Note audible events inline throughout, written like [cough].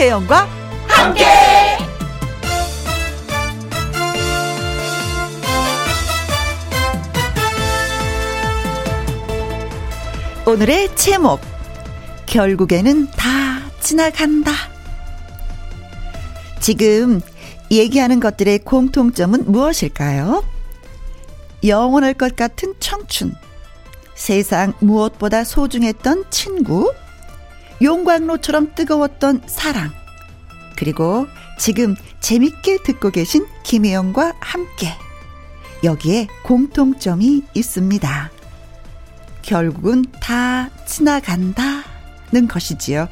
김혜영과 함께. 오늘의 제목 결국에는 다 지나간다. 지금 얘기하는 것들의 공통점은 무엇일까요? 영원할 것 같은 청춘, 세상 무엇보다 소중했던 친구, 용광로처럼 뜨거웠던 사랑, 그리고 지금 재밌게 듣고 계신 김혜영과 함께 여기에 공통점이 있습니다. 결국은 다 지나간다는 것이지요.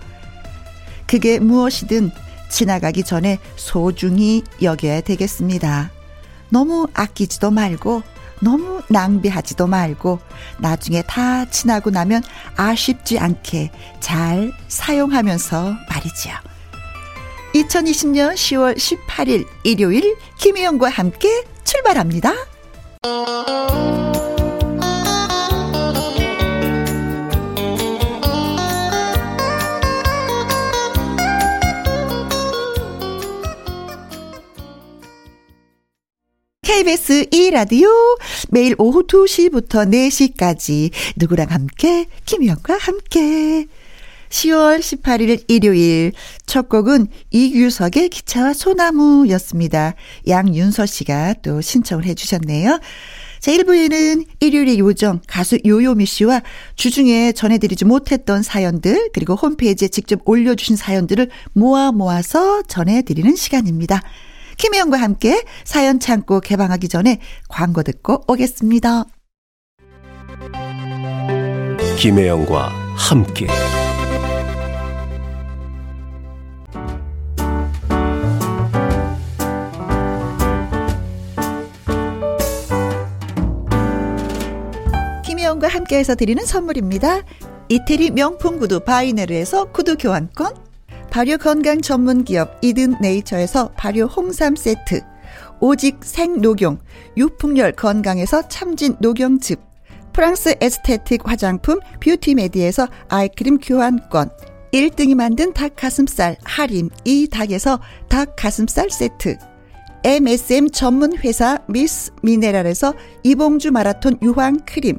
그게 무엇이든 지나가기 전에 소중히 여겨야 되겠습니다. 너무 아끼지도 말고 너무 낭비하지도 말고 나중에 다 지나고 나면 아쉽지 않게 잘 사용하면서 말이지요. 2020년 10월 18일 일요일 김혜영과 함께 출발합니다. KBS 2라디오 매일 오후 2시부터 4시까지 누구랑 함께 김희영과 함께 10월 18일 일요일 첫 곡은 이규석의 기차와 소나무였습니다. 양윤서 씨가 또 신청을 해 주셨네요. 자, 1부에는 일요일의 요정 가수 요요미 씨와 주중에 전해드리지 못했던 사연들 그리고 홈페이지에 직접 올려주신 사연들을 모아 모아서 전해드리는 시간입니다. 김혜영과 함께 사연 창고 개방하기 전에 광고 듣고 오겠습니다. 김혜영과 함께 김혜영과 함께해서 드리는 선물입니다. 이태리 명품 구두 바이네르에서 구두 교환권 발효 건강 전문 기업 이든 네이처에서 발효 홍삼 세트, 오직 생 녹용, 유풍열 건강에서 참진 녹용즙, 프랑스 에스테틱 화장품 뷰티메디에서 아이크림 교환권, 1등이 만든 닭가슴살 할인 이 닭에서 닭가슴살 세트, MSM 전문 회사 미스 미네랄에서 이봉주 마라톤 유황 크림,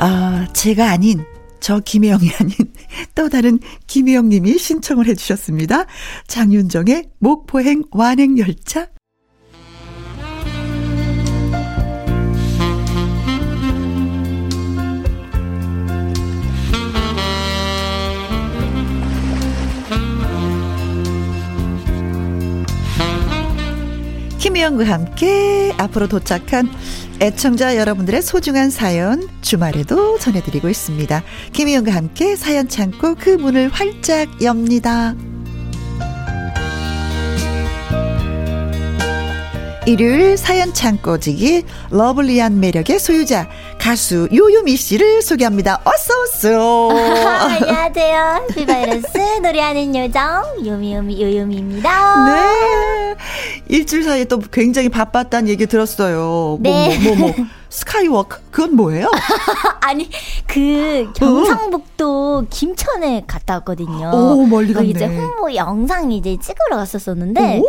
아, 제가 아닌 저 김혜영이 아닌 [laughs] 또 다른 김혜영 님이 신청을 해주셨습니다. 장윤정의 목포행 완행열차. 김혜영과 함께 앞으로 도착한 애청자 여러분들의 소중한 사연 주말에도 전해드리고 있습니다. 김희영과 함께 사연 창고 그 문을 활짝 엽니다. 일요일 사연 창고지기 러블리한 매력의 소유자 가수 요요미 씨를 소개합니다. 어서 오세요. [laughs] 안녕하세요. 비바이러스 노래하는 요정 요미요미 요요미입니다. 네. 일주일 사이에 또 굉장히 바빴다는 얘기 들었어요. 뭐, 네. 뭐, 뭐, 뭐, 스카이워크? 그건 뭐예요? [laughs] 아니, 그 경상북도 김천에 갔다 왔거든요. 오, 멀리 갔네. 그 이제 홍보 영상 이제 찍으러 갔었었는데 오.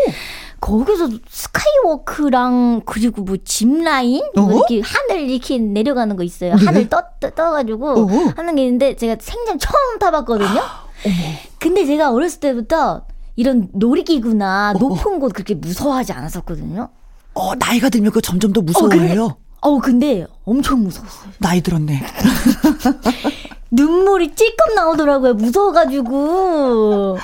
거기서 스카이워크랑 그리고 뭐 짚라인 뭐 어? 이렇게 하늘 이렇게 내려가는 거 있어요. 네. 하늘 떠, 떠 떠가지고 어. 하는 게 있는데 제가 생전 처음 타봤거든요. 근데 제가 어렸을 때부터 이런 놀이기구나 어, 높은 곳 그렇게 무서워하지 않았었거든요. 어, 나이가 들면 그 점점 더 어, 근데, 무서워해요. 어, 근데 엄청 무서웠어요. 나이 들었네. [laughs] 눈물이 찔끔 나오더라고요. 무서워가지고.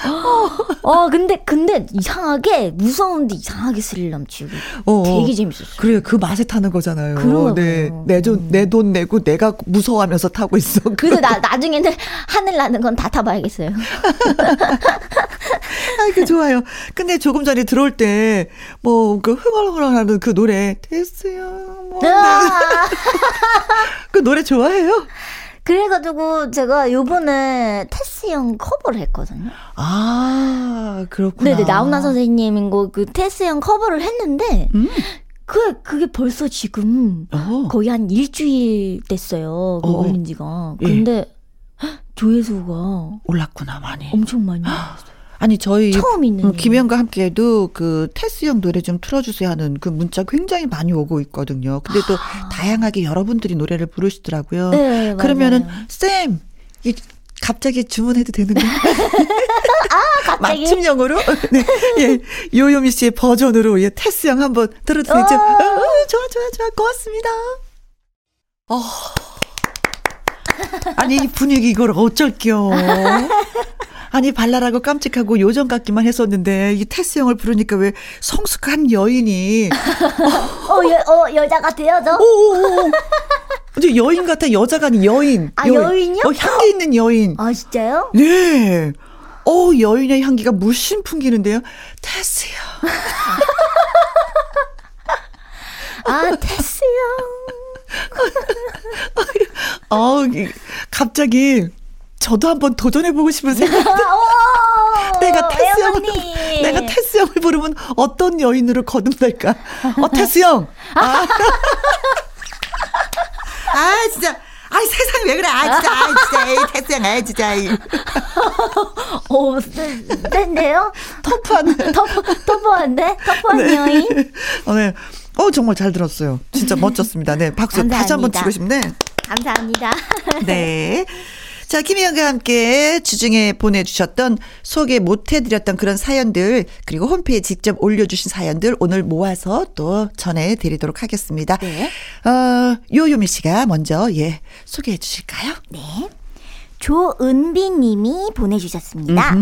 어, 근데, 근데 이상하게, 무서운데 이상하게 스릴 넘치고. 어, 되게 재밌었어요. 그래, 그 맛에 타는 거잖아요. 그런가 네. 봐요. 내 돈, 내 돈 내고 내가 무서워하면서 타고 있어. [laughs] 그래서 나, 나중에는 하늘 나는 건 다 타봐야겠어요. [laughs] 아이고, 좋아요. 근데 조금 전에 들어올 때, 뭐, 그 흥얼흥얼 하는 그 노래, 됐어요. 뭐, 네. 아, [laughs] 그 노래 좋아해요? 그래가지고 제가 요번에 테스 형 커버를 했거든요. 아, 그렇구나. 네네, 나훈아 선생님인 거그 테스 형 커버를 했는데, 음. 그, 그게 벌써 지금 어. 거의 한 일주일 됐어요. 그 어. 올린 지가. 예. 근데 헉, 조회수가 올랐구나, 많이. 엄청 많이 나왔어요. 아니, 저희. 처음 있는 음, 일. 김혜영과 함께해도 그 테스 형 노래 좀 틀어주세요 하는 그 문자 굉장히 많이 오고 있거든요. 근데 또 다양하게 여러분들이 노래를 부르시더라고요. 아. 네. 그러면은 쌤, 이 갑자기 주문해도 되는 거예요? [laughs] 아, 갑자기? 맞춤형으로? [laughs] 네. 예. 요요미 씨의 버전으로 예, 테스 형 한번 들어도 되죠? 어. 어, 좋아, 좋아, 좋아. 고맙습니다. 어. 아니, 이 분위기 이걸 어쩔겨. 아니, 발랄하고 깜찍하고 요정 같기만 했었는데, 이 테스 형을 부르니까 왜 성숙한 여인이, [laughs] 어, 여, 어, 여자 같아요, 저? 오오오. 이제 여인 같아, 여자가 아닌 여인. 아, 여인 이요? 어, 향기 있는 여인. 아, 진짜요? 네. 어, 여인의 향기가 물씬 풍기는데요. 테스 형. [laughs] 아, 테스 형. [laughs] 어, 이- 갑자기 저도 한번 도전해보고 싶은 생각. 어, [laughs] 내가 테스 형을, 어머니. 내가 테스 형을 부르면 어떤 여인으로 거듭날까? 어, 테스 형. 아, 아 [laughs] 진짜. 아, 세상에 왜 그래? 아, 진짜. 아, 진짜. 에이, 테스 형, 아, 진짜. 이. [laughs] 어, 센, 센데요? 터프한. 터프, 터프한데? 터프한 여인? 어, 네. 어, 정말 잘 들었어요. 진짜 멋졌습니다. 네, 박수 다시 한번 감사합니다. 치고 싶네. 감사합니다. 네. 자, 김희영과 함께 주중에 보내주셨던 소개 못해드렸던 그런 사연들, 그리고 홈페이지에 직접 올려주신 사연들 오늘 모아서 또 전해드리도록 하겠습니다. 네. 어, 요요미 씨가 먼저, 예, 소개해 주실까요? 네. 조은비 님이 보내주셨습니다.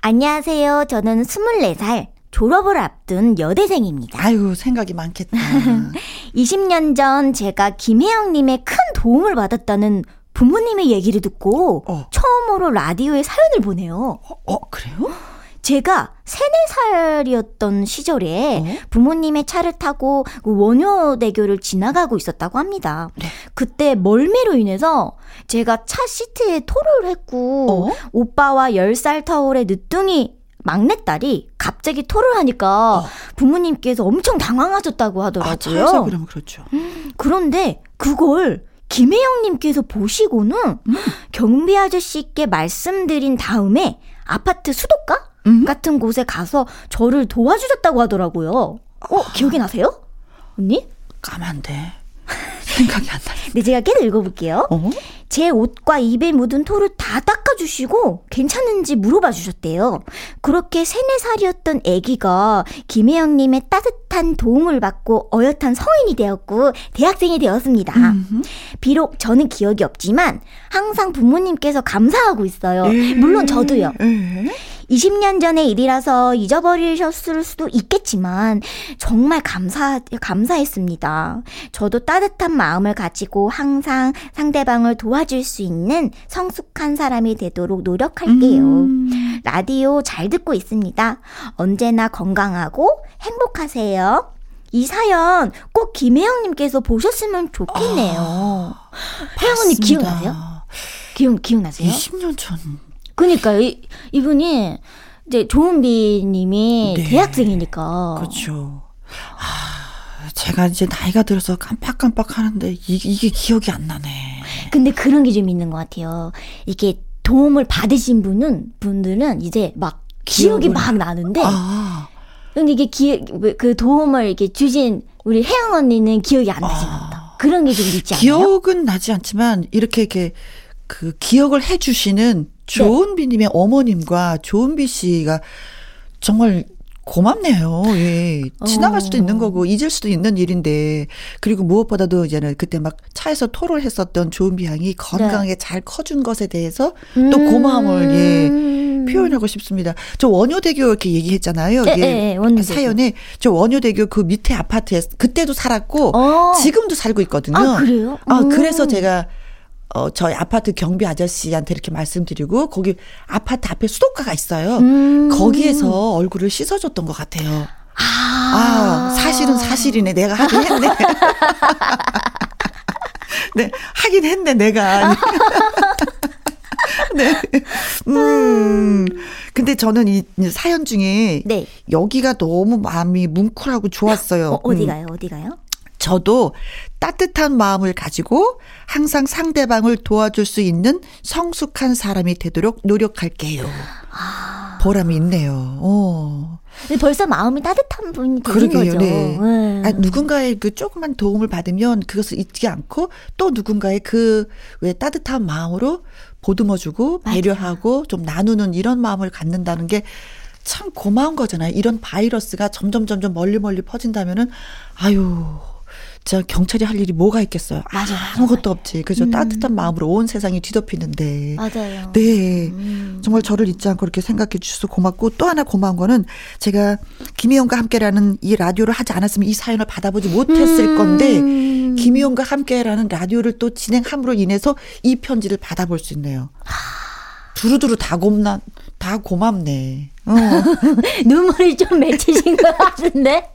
안녕하세요. 저는 24살 졸업을 앞둔 여대생입니다. 아유, 생각이 많겠다. [laughs] 20년 전 제가 김혜영님의 큰 도움을 받았다는 부모님의 얘기를 듣고 어. 처음으로 라디오에 사연을 보내요. 어, 그래요? 제가 3, 4살이었던 시절에 어? 부모님의 차를 타고 그 원효대교를 지나가고 있었다고 합니다. 네. 그때 멀미로 인해서 제가 차 시트에 토를 했고 어? 오빠와 10살 터울의 늦둥이 막내딸이 갑자기 토를 하니까 어. 부모님께서 엄청 당황하셨다고 아, 하더라고요. 그러면 그렇죠. 그런데 그걸 김혜영님께서 보시고는 음. 경비 아저씨께 말씀드린 다음에 아파트 수도가 음? 같은 곳에 가서 저를 도와주셨다고 하더라고요. 어, 기억이 나세요? 언니? 까만데. 생각이 안 나네. 네, 제가 계속 읽어볼게요. 어? 제 옷과 입에 묻은 토를 다 닦아주시고 괜찮은지 물어봐 주셨대요. 그렇게 세네 살이었던 아기가 김혜영님의 따뜻한 도움을 받고 어엿한 성인이 되었고 대학생이 되었습니다. 비록 저는 기억이 없지만 항상 부모님께서 감사하고 있어요. 예. 물론 저도요. 예. 20년 전의 일이라서 잊어버리셨을 수도 있겠지만 정말 감사 감사했습니다. 저도 따뜻한 마음을 가지고 항상 상대방을 도와줄 수 있는 성숙한 사람이 되도록 노력할게요. 음. 라디오 잘 듣고 있습니다. 언제나 건강하고 행복하세요. 이 사연 꼭 김혜영님께서 보셨으면 좋겠네요. 혜영 언니 맞습니다. 기억나세요? 기억 기억나세요? 20년 전. 그니까 이 이분이 이제 조은비님이 네. 대학생이니까 그렇죠. 아, 제가 이제 나이가 들어서 깜빡깜빡 하는데 이, 이게 기억이 안 나네. 근데 그런 게 좀 있는 것 같아요. 이게 도움을 받으신 분은 분들은 이제 막 기억이 기억을- 막 나는데 아, 근데 이게 기, 그 도움을 이렇게 주신 우리 혜영 언니는 기억이 안 나지나 보다. 그런 게 좀 있지 않나요? 기억은 나지 않지만 이렇게 이렇게 그 기억을 해주시는 조은비님의 어머님과 조은비 씨가 정말 고맙네요. 예. 지나갈 수도 어. 있는 거고 잊을 수도 있는 일인데 그리고 무엇보다도 이제는 그때 막 차에서 토를 했었던 조은비 양이 건강하게 잘 커준 것에 대해서 또 고마움을 예 음. 표현하고 싶습니다. 저 원효대교 이렇게 얘기했잖아요. 예, 예, 예. 사연에 저 원효대교 그 밑에 아파트에 그때도 살았고 어. 지금도 살고 있거든요. 아, 그래요? 아, 음. 그래서 제가 어, 저희 아파트 경비 아저씨한테 이렇게 말씀드리고 거기 아파트 앞에 수도가가 있어요. 음. 거기에서 얼굴을 씻어줬던 것 같아요. 아, 아, 사실은 사실이네. 내가 하긴 했네. [laughs] 네, 하긴 했네, 내가. [laughs] 네. 음. 근데 저는 이 사연 중에 네. 여기가 너무 마음이 뭉클하고 좋았어요. 어, 어디 음. 가요? 어디 가요? 저도 따뜻한 마음을 가지고 항상 상대방을 도와줄 수 있는 성숙한 사람이 되도록 노력할게요. 아. 보람이 있네요. 어. 벌써 마음이 따뜻한 분이 그러게요, 거죠. 네. 네. 아, 누군가의 그 조그만 도움을 받으면 그것을 잊지 않고 또 누군가의 그 왜 따뜻한 마음으로 보듬어주고 배려하고 좀 나누는 이런 마음을 갖는다는 게 참 고마운 거잖아요. 이런 바이러스가 점점 점점 멀리 멀리 퍼진다면은 아유. 저 경찰이 할 일이 뭐가 있겠어요. 맞아요. 아무것도 없지. 그죠. 음. 따뜻한 마음으로 온 세상이 뒤덮이는데. 맞아요. 네. 음. 정말 저를 잊지 않고 이렇게 생각해 주셔서 고맙고 또 하나 고마운 거는 제가 김희영과 함께라는 이 라디오를 하지 않았으면 이 사연을 받아보지 못했을 음. 건데 김희영과 함께라는 라디오를 또 진행함으로 인해서 이 편지를 받아볼 수 있네요. 두루두루 다 곰나 다 고맙네. 어. [laughs] 눈물이 좀 맺히신 것 같은데?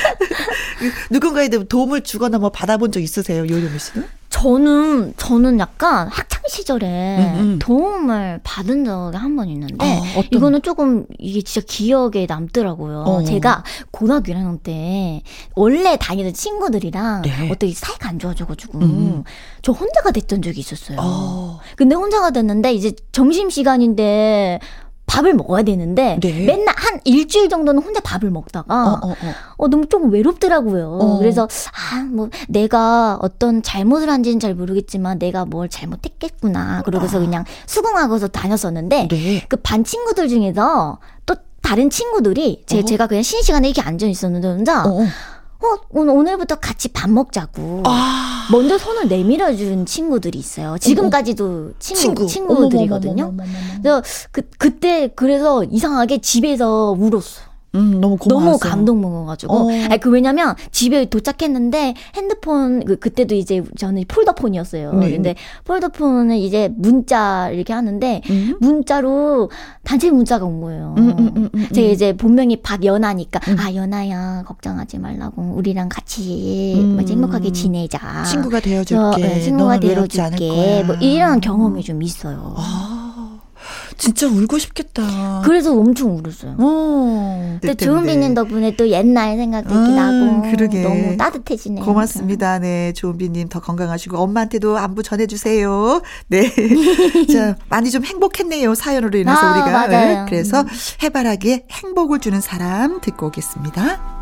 [laughs] 누군가에 대해 도움을 주거나 뭐 받아본 적 있으세요, 요요미 씨는? 저는, 저는 약간 학창 시절에 음, 음. 도움을 받은 적이 한 번 있는데, 어, 이거는 조금, 이게 진짜 기억에 남더라고요. 어. 제가 고등학교 1학년 때, 원래 다니던 친구들이랑 네. 어떻게 사이가 안 좋아져가지고, 음. 저 혼자가 됐던 적이 있었어요. 어. 근데 혼자가 됐는데 이제 점심 시간인데 밥을 먹어야 되는데 네. 맨날 한 일주일 정도는 혼자 밥을 먹다가 어, 어, 어. 어, 너무 조금 외롭더라고요. 어. 그래서 아 뭐 내가 어떤 잘못을 한지는 잘 모르겠지만 내가 뭘 잘못했겠구나. 그러고서 그냥 수긍하고서 다녔었는데 아. 네. 그반 친구들 중에서 또 다른 친구들이 제, 어. 제가 그냥 쉬는 시간에 이렇게 앉아 있었는데 혼자 어, 오늘 오늘부터 같이 밥 먹자고. 아. 먼저 손을 내밀어 준 친구들이 있어요. 지금까지도 친구, 친구. 친구들이거든요. 어머머머머머머. 그래서 그 그때 그래서 이상하게 집에서 울었어. 음, 너무 고마워. 너무 감동 먹어가지고. 어. 아니, 그 왜냐면 집에 도착했는데 핸드폰 그 그때도 이제 저는 폴더폰이었어요. 네. 근데 폴더폰은 이제 문자 이렇게 하는데 음. 문자로 단체 문자가 온 거예요. 음, 음, 음, 음, 제가 음. 이제 본명이 박연아니까 음. 아 연아야 걱정하지 말라고 우리랑 같이 음. 뭐 행복하게 지내자. 친구가 되어줄게. 저, 네, 친구가 되어줄게. 뭐 이런 경험이 좀 있어요. 아, 진짜 울고 싶겠다. 그래서 엄청 울었어요. 어. 근데 네, 조은비님 덕분에 또 옛날 생각도 이렇게 음, 나고 그러게. 너무 따뜻해지네요. 고맙습니다. 네, 조은비님 더 건강하시고 엄마한테도 안부 전해주세요. 네, [laughs] 자 많이 좀 행복했네요 사연으로 인해서 아, 우리가. 맞아요. 네, 그래서 해바라기에 행복을 주는 사람 듣고 오겠습니다.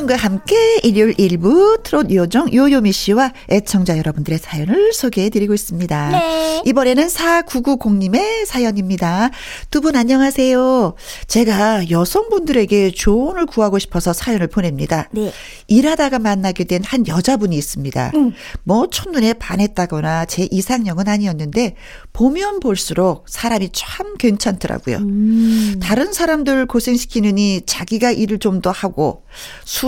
김혜영과 함께 일요일 일부 트롯 요정 요요미 씨와 애청자 여러분들의 사연을 소개해 드리고 있습니다. 네. 이번에는 4990님의 사연입니다. 두 분 안녕하세요. 제가 여성분들에게 조언을 구하고 싶어서 사연을 보냅니다. 네. 일하다가 만나게 된 한 여자분이 있습니다. 음. 뭐 첫눈에 반했다거나 제 이상형은 아니었는데 보면 볼수록 사람이 참 괜찮더라고요. 음. 다른 사람들 고생시키느니 자기가 일을 좀 더 하고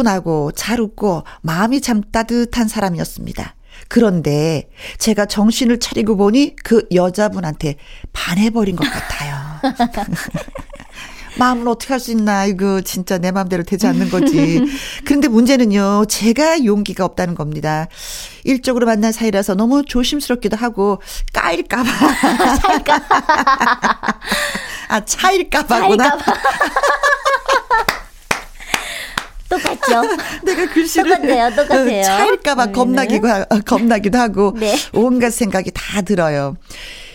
순하고 잘 웃고 마음이 참 따뜻한 사람이었습니다. 그런데 제가 정신을 차리고 보니 그 여자분한테 반해버린 것 같아요. [laughs] 마음은 어떻게 할 수 있나 이거 진짜 내 마음대로 되지 않는 거지. [laughs] 그런데 문제는요. 제가 용기가 없다는 겁니다. 일적으로 만난 사이라서 너무 조심스럽기도 하고 까일까 봐. 차일까? [laughs] 아 차일까 봐구나. 똑같죠? [laughs] 내가 글씨를 똑같아요, 똑같아요. 어, 차일까봐. 겁나기도 하- 어, 겁나기도 하고 네. 온갖 생각이 다 들어요.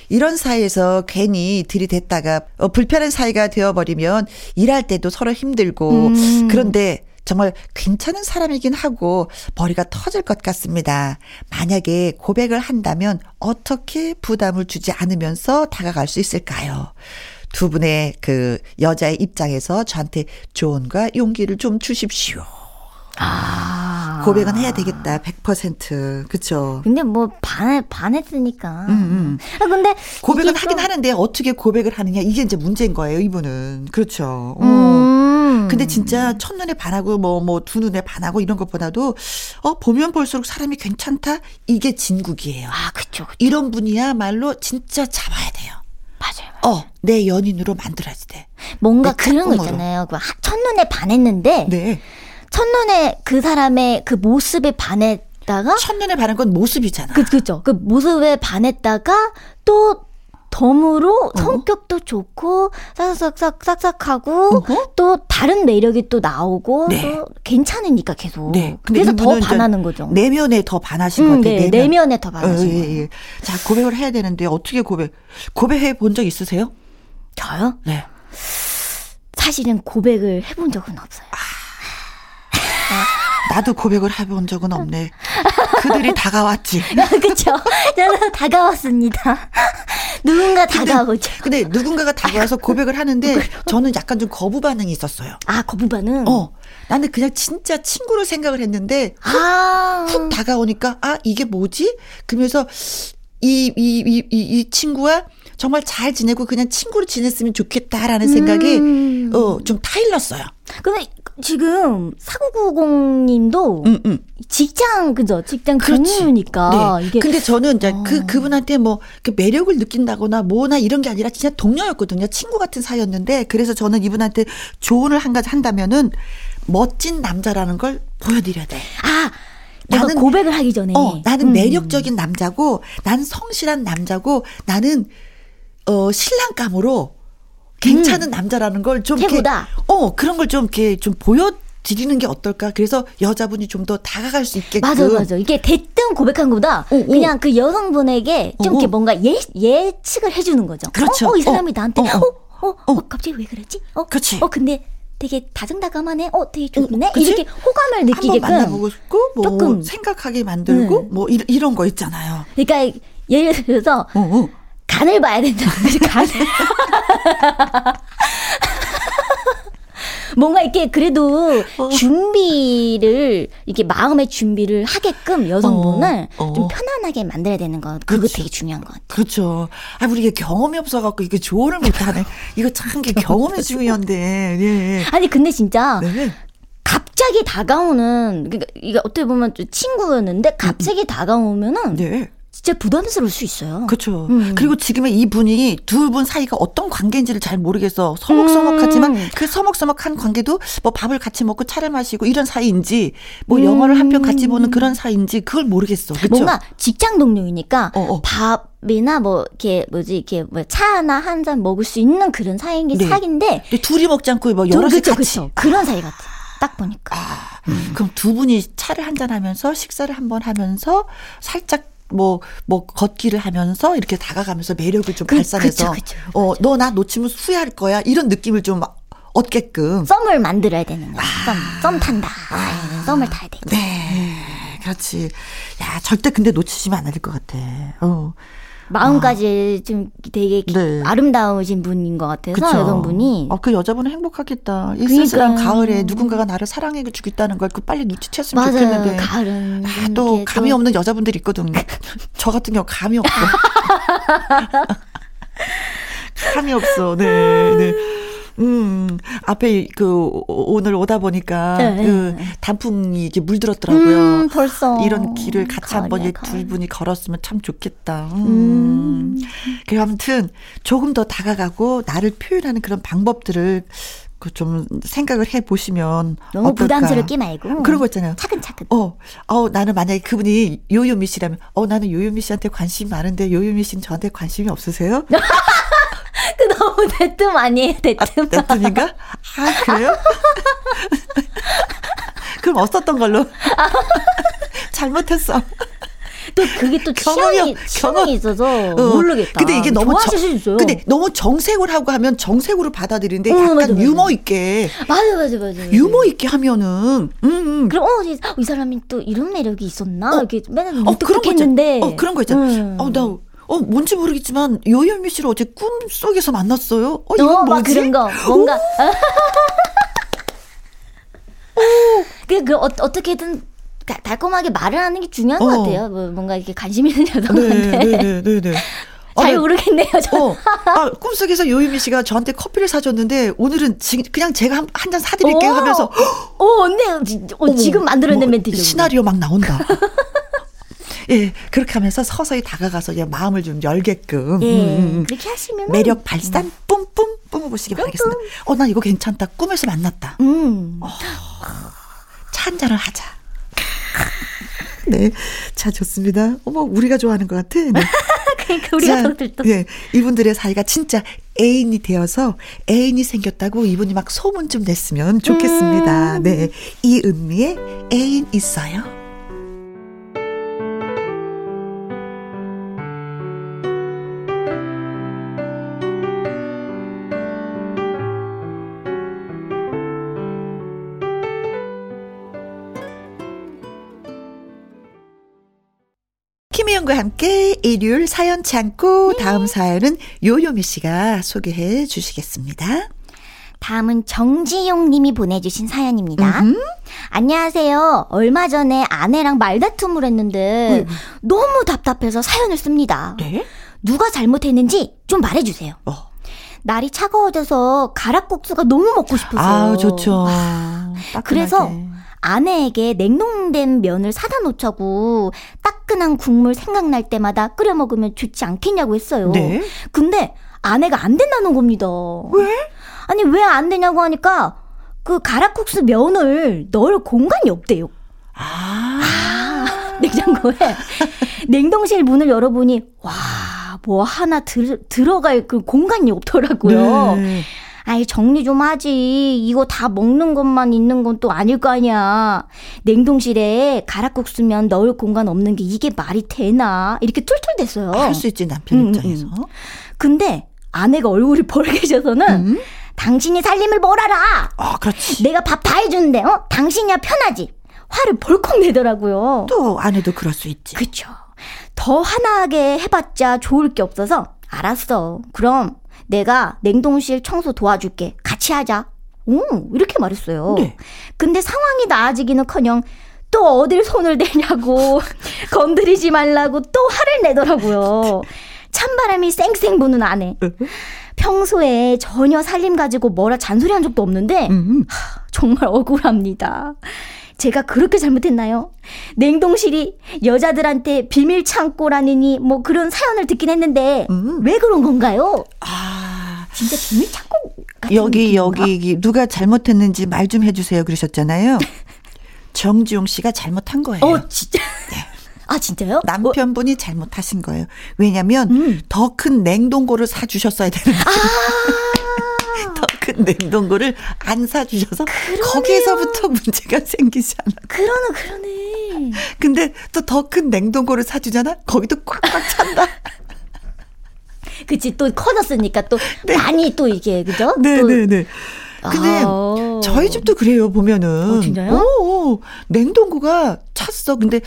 이런 사이에서 괜히 들이댔다가 어, 불편한 사이가 되어버리면 일할 때도 서로 힘들고 음. 그런데 정말 괜찮은 사람이긴 하고 머리가 터질 것 같습니다. 만약에 고백을 한다면 어떻게 부담을 주지 않으면서 다가갈 수 있을까요? 두 분의 그 여자의 입장에서 저한테 조언과 용기를 좀 주십시오. 아. 고백은 해야 되겠다. 100%. 그쵸? 근데 뭐 반, 반했으니까. 음, 음. 아, 근데. 고백은 하긴 또- 하는데 어떻게 고백을 하느냐 이게 이제 문제인 거예요, 이분은. 그렇죠. 어. 음. 근데 진짜 첫눈에 반하고 뭐 뭐 두 눈에 반하고 이런 것보다도 어 보면 볼수록 사람이 괜찮다 이게 진국이에요. 아, 그쵸, 그쵸. 이런 분이야말로 진짜 잡아야 돼요. 맞아요. 어, 내 연인으로 만들어야지 돼. 뭔가 내 그런 거. 있잖아요. 그 하- 첫눈에 반했는데. 네. 첫눈에 그 사람의 그 모습에 반했다가. 첫눈에 반한 건 모습이잖아. 그, 그죠. 그 모습에 반했다가 또 덤으로 어? 성격도 좋고 싹싹싹 싹싹하고 어허. 또 다른 매력이 또 나오고 네. 또 괜찮으니까 계속 네. 그래서 더 반하는 거죠. 내면에 더 반하신 음, 것 같아요. 네, 내면 에 더 반하신 어, 예, 거예요. 예. 자, 고백을 해야 되는데 어떻게 고백? 고백해 본 적 있으세요? 저요? 네. 사실은 고백을 해본 적은 없어요. 나도 고백을 해본 적은 없네. 그들이 다가왔지. [laughs] 그쵸? 저는 다가왔습니다. 누군가 다가오죠. 근데 누군가가 다가와서 [laughs] 고백을 하는데 저는 약간 좀 거부 반응이 있었어요. 아, 거부 반응? 어. 나는 그냥 진짜 친구로 생각을 했는데 아. 훅 다가오니까 아 이게 뭐지? 그러면서 이이이 이 이 친구와 정말 잘 지내고 그냥 친구로 지냈으면 좋겠다라는 생각이 음. 어좀 타일렀어요. 근데 지금 4990님도 음, 음. 직장 그죠? 직장. 근무니까 네. 이게 근데 저는 이제 어. 그 그분한테 뭐 그 매력을 느낀다거나 뭐나 이런 게 아니라 진짜 동료였거든요. 친구 같은 사이였는데 그래서 저는 이분한테 조언을 한 가지 한다면은 멋진 남자라는 걸 보여드려야 돼. 아 나는- 고백을 하기 전에 어, 나는 음. 매력적인 남자고, 난 성실한 남자고, 나는 어 신랑감으로 괜찮은 남자라는 걸좀 이렇게, 음. 최고다. 어 그런 걸 좀 이렇게 좀 보여 드리는 게 어떨까? 그래서 여자분이 좀 더 다가갈 수 있게끔. 맞아 맞아 이게 대뜸 고백한 것보다 어, 어. 그냥 그 여성분에게 좀 어, 이렇게 어. 뭔가 예 예측을 해주는 거죠. 그렇죠. 어, 어, 이 사람이 어, 나한테 어, 어 어. 어, 어, 갑자기 왜 그러지? 어, 그치. 어 근데 되게 다정다감하네. 어 되게 좋네. 그치? 이렇게 호감을 한번 느끼게끔. 만나보고 싶고, 뭐 조금. 생각하게 만들고, 네. 뭐 이, 이런 거 있잖아요. 그러니까 예를 들어서 어, 어. 간을 봐야 된다. 간을. [laughs] 뭔가 이렇게 그래도 어. 준비를 이렇게 마음의 준비를 하게끔 여성분을 어, 어. 좀 편안하게 만들어야 되는 거 그거 그치. 되게 중요한 것 같아요. 그렇죠. 아, 우리 이게 경험이 없어갖고 이게 조언을 못하네. 이거 참게 경험이 중요한데. 네. 아니 근데 진짜 네. 갑자기 다가오는 그러니까 이게 어떻게 보면 좀 친구였는데 갑자기 다가오면은 네. 진짜 부담스러울 수 있어요. 그렇죠. 음. 그리고 지금의 이 분이 두 분 사이가 어떤 관계인지를 잘 모르겠어. 서먹서먹하지만 음. 그 서먹서먹한 관계도 뭐 밥을 같이 먹고 차를 마시고 이런 사이인지 뭐 음. 영화를 한 편 같이 보는 그런 사이인지 그걸 모르겠어. 그렇죠? 뭔가 직장 동료이니까 어, 어. 밥이나 뭐 이렇게 뭐지 이렇게 뭐 차나 한 잔 먹을 수 있는 그런 사이인 게 네. 사이인데 근데 둘이 먹지 않고 뭐 저- 여럿이 그쵸, 같이. 그쵸. 그런 사이 같아. 딱 보니까. 아, 그럼 두 분이 차를 한 잔 하면서 식사를 한 번 하면서 살짝 뭐, 뭐, 걷기를 하면서 이렇게 다가가면서 매력을 좀 그- 발산해서, 그쵸, 그쵸, 어, 너 나 놓치면 후회할 거야. 이런 느낌을 좀 얻게끔. 썸을 만들어야 되는 거야. 썸, 썸 탄다. 아, 썸을 타야 돼. 네. 그렇지. 야, 절대 근데 놓치시면 안 될 것 같아. 어. 마음까지 좀 되게 기- 네. 아름다우신 분인 것 같아서 그쵸. 여성분이. 어, 그 여자분은 행복하겠다. 이 쓸쓸한 그러니까요. 가을에 누군가가 나를 사랑해 주고 있다는 걸 그 빨리 눈치챘으면 맞아요. 좋겠는데. 가을은 아, 좀또 감이 또 없는 여자분들이 있거든. [laughs] 저 같은 경우 감이 없어. [laughs] 감이 없어. 네, 네. 음, 앞에 그 오- 오늘 오다 보니까 네. 그 단풍이 이렇게 물들었더라고요. 음, 벌써 이런 길을 같이 한번 가을이야, 이두 가을. 분이 걸었으면 참 좋겠다. 음. 그 아무튼 조금 더 다가가고 나를 표현하는 그런 방법들을 그좀 생각을 해 보시면 너무 어떨까. 부담스럽게 말고 그런 거 있잖아요. 차근차근. 어, 어, 나는 만약에 그분이 요요미 씨라면, 어, 나는 요요미 씨한테 관심이 많은데 요요미 씨는 저한테 관심이 없으세요? [laughs] 그 너무 대뜸 아니에요, 대뜸. 냅둔인가? 아, 그래요? [laughs] 그럼 없었던 걸로. [laughs] 잘못했어. 또 그게 또 경험이- 취향이 경험- 있어서 어. 모르겠다. 근데 이게 너무 정-. 근데 너무 정색을 하고 하면 정색으로 받아들이는데 어, 약간 맞아, 맞아. 유머 있게 맞아 맞아 맞아. 유머 있게 하면은 음, 음. 그럼 어, 이, 이 사람이 또 이런 매력이 있었나? 어. 이렇게 맨날 어, 그런 거 있잖아. 어, 그런 거 있잖아. 음. 어, 나, 어, 뭔지 모르겠지만, 요현미 씨를 어제 꿈 속에서 만났어요. 어, 이건 어, 막 뭐지? 그런 거 뭔가 [laughs] 그, 그 어, 어떻게든 다- 달콤하게 말을 하는 게 중요한 것 어. 같아요. 뭐, 뭔가 이렇게 관심 있는 네, 여성한테 네, 네, 네, 네. [laughs] 아, 잘 네. 모르겠네요. 저. 어, 아, 꿈속에서 요유미 씨가 저한테 커피를 사줬는데, 오늘은 지, 그냥 제가 한, 한잔 사드릴게요 어. 하면서, [gasps] 어, 언니 지- 어, 지금 만들어낸 뭐, 멘트죠. 시나리오 막 나온다. 예, 그렇게 하면서 서서히 다가가서 이제 마음을 좀 열게끔. 예, 음, 음, 음. 그렇게 하시면 매력 발산 뿜뿜 뿜어보시기 바라겠습니다. 어, 나 이거 괜찮다. 꿈에서 만났다. 음. 차 한잔을 하자. [laughs] 네. 자, 좋습니다. 어머, 우리가 좋아하는 것 같아. 네. [laughs] 그러니까 우리가 자, 더 들떠. 예, 이분들의 사이가 진짜 애인이 되어서 애인이 생겼다고 이분이 막 소문 좀 냈으면 좋겠습니다. 네. 이은미의 애인 있어요. 김혜영과 함께 일요일 사연 창고 다음 사연은 요요미 씨가 소개해 주시겠습니다. 다음은 정지용 님이 보내주신 사연입니다. 안녕하세요. 얼마 전에 아내랑 말다툼을 했는데 너무 답답해서 사연을 씁니다. 네? 누가 잘못했는지 좀 말해주세요. 어. 날이 차가워져서 가락국수가 너무 먹고 싶어서. 아, 좋죠. 그래서 따끈하게. 아내에게 냉동된 면을 사다 놓자고 따끈한 국물 생각날 때마다 끓여 먹으면 좋지 않겠냐고 했어요. 네. 근데 아내가 안 된다는 겁니다. 왜? 아니 왜 안 되냐고 하니까 그 가락국수 면을 넣을 공간이 없대요. 아. [laughs] 냉장고에 냉동실 문을 열어보니 와 뭐 하나 들, 들어갈 그 공간이 없더라고요. 네. 아이 정리 좀 하지. 이거 다 먹는 것만 있는 건 또 아닐 거 아니야. 냉동실에 가락국수면 넣을 공간 없는 게 이게 말이 되나? 이렇게 툴툴댔어요. 할 수 있지 남편 음, 입장에서. 근데 아내가 얼굴이 벌개져서는 음? 당신이 살림을 뭘 알아? 아, 그렇지. 내가 밥 다 해주는데 어? 당신이야 편하지. 화를 벌컥 내더라고요. 또 아내도 그럴 수 있지. 그쵸. 더 화나게 해봤자 좋을 게 없어서 알았어. 그럼 내가 냉동실 청소 도와줄게. 같이 하자. 오, 이렇게 말했어요. 네. 근데 상황이 나아지기는커녕 또 어딜 손을 대냐고 [laughs] 건드리지 말라고 또 화를 내더라고요. 찬바람이 쌩쌩 부는 아내. 평소에 전혀 살림 가지고 뭐라 잔소리한 적도 없는데 음. 정말 억울합니다. 제가 그렇게 잘못했나요? 냉동실이 여자들한테 비밀 창고라느니 뭐 그런 사연을 듣긴 했는데 음. 왜 그런 건가요? 아. 진짜 비밀 창고 같은 여기 느낌인가? 여기 누가 잘못했는지 말 좀 해주세요 그러셨잖아요. [laughs] 정지용 씨가 잘못한 거예요. 어 진짜 아 진짜요? 남편분이 잘못하신 거예요. 왜냐면 음. 더큰 냉동고를 사 주셨어야 되는데 아. 냉동고를 안 사 주셔서 거기에서부터 문제가 생기잖아. 그러네 그러네. 근데 또 더 큰 냉동고를 사 주잖아. 거기도 꽉꽉 찬다. [laughs] 그치 또 커졌으니까 또 많이 또 이게 그죠? 네, 또- 네, 네. 근데 아. 저희 집도 그래요 보면은. 어, 진짜요? 오, 오, 냉동고가 찼어. 근데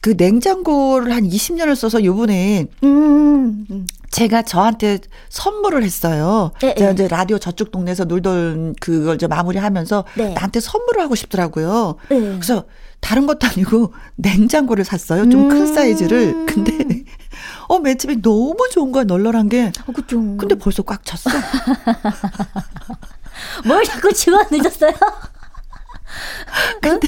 그 냉장고를 한 20년을 써서 요번에 음, 음. 제가 저한테 선물을 했어요. 예, 제가 예. 이제 라디오 저쪽 동네에서 놀던 그걸 이제 마무리하면서 네. 나한테 선물을 하고 싶더라고요. 네. 그래서 다른 것도 아니고 [laughs] 냉장고를 샀어요. 좀큰 음. 사이즈를. 근데 [laughs] 어, 맨 처음에 너무 좋은 거야, 널널한 게. 어, 그죠. 근데 벌써 꽉 찼어. [laughs] 뭘 자꾸 지워 늦었어요? 근데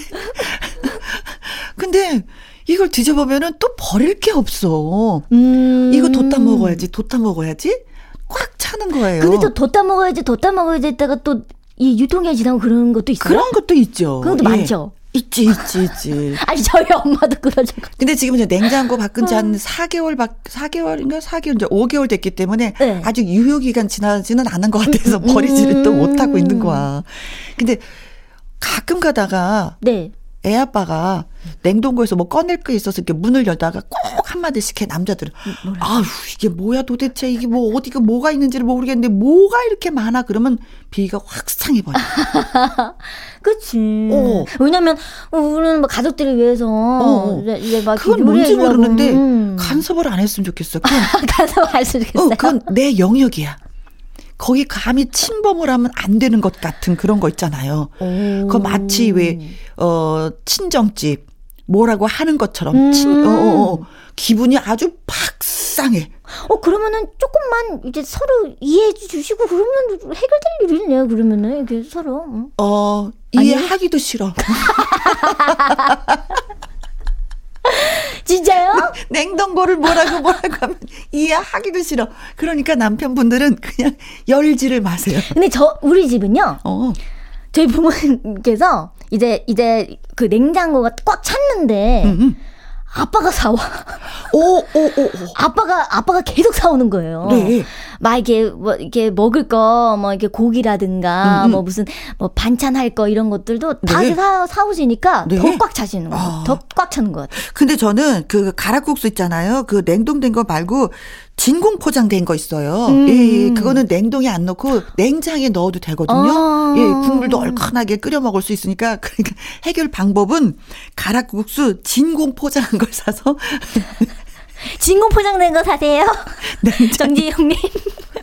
이걸 뒤져보면은 또 버릴 게 없어. 음. 이거 뒀다 먹어야지, 뒀다 먹어야지. 꽉 차는 거예요. 근데 또 뒀다 먹어야지, 뒀다 먹어야지 했다가 또 이 유통기한 지나고 그런 것도 있어요? 그런 것도 있죠. 그것도 예. 많죠. 있지, 있지, 있지. [laughs] 아니, 저희 엄마도 그러죠. 근데 지금 이제 냉장고 바꾼 지 한 4개월 밖, 4개월인가 4개월, 이제 5개월 됐기 때문에 네. 아직 유효기간 지나지는 않은 것 같아서 버리지를 또 못하고 있는 거야. 근데 가끔 가다가 네. 애 아빠가 냉동고에서 뭐 꺼낼 게 있어서 이렇게 문을 열다가 꼭 한마디씩 해 남자들은 아우 이게 뭐야 도대체 이게 뭐 어디가 뭐가 있는지를 모르겠는데 뭐가 이렇게 많아 그러면 비위가 확 상해 버려. [laughs] 그치. 어. 왜냐면, 우리는 뭐 가족들을 위해서, 어. 이제, 이제 막 그건 뭔지. 모르는데 음. 간섭을 안 했으면 좋겠어. 그건, 가서 할수 있겠어요. 어, 그건 내 영역이야. 거기 감히 침범을 하면 안 되는 것 같은 그런 거 있잖아요. 그 마치 왜, 어, 친정집, 뭐라고 하는 것처럼, 친, 어, 어, 어, 기분이 아주 팍 상해. 어, 그러면은 조금만 이제 서로 이해해 주시고 그러면 해결될 일이네요, 그러면은. 이게 서로. 응. 어, 아니요? 이해하기도 싫어. [laughs] 진짜요? [laughs] 냉동고를 뭐라고 뭐라고 하면 이해하기도 싫어. 그러니까 남편분들은 그냥 열지를 마세요. 근데 저, 우리 집은요, 어. 저희 부모님께서 이제, 이제 그 냉장고가 꽉 찼는데, 음, 음. 아빠가 사와. 오, 오, 오, 오. 아빠가, 아빠가 계속 사오는 거예요. 네. 막 이게 뭐 이렇게 먹을 거, 뭐 이렇게 고기라든가, 음, 음. 뭐 무슨 뭐 반찬 할 거 이런 것들도 다 네. 사, 사오시니까 네. 더꽉 차시는 거예요. 아. 더꽉 차는 것 같아요. 근데 저는 그 가락국수 있잖아요. 그 냉동된 거 말고 진공 포장된 거 있어요. 음. 예, 예, 그거는 냉동에 안 넣고 냉장에 넣어도 되거든요. 아. 예, 국물도 얼큰하게 끓여 먹을 수 있으니까 [laughs] 그러니까 해결 방법은 가락국수 진공 포장한 걸 사서 [laughs] 진공 포장된 거 사세요. [laughs] 정지영님.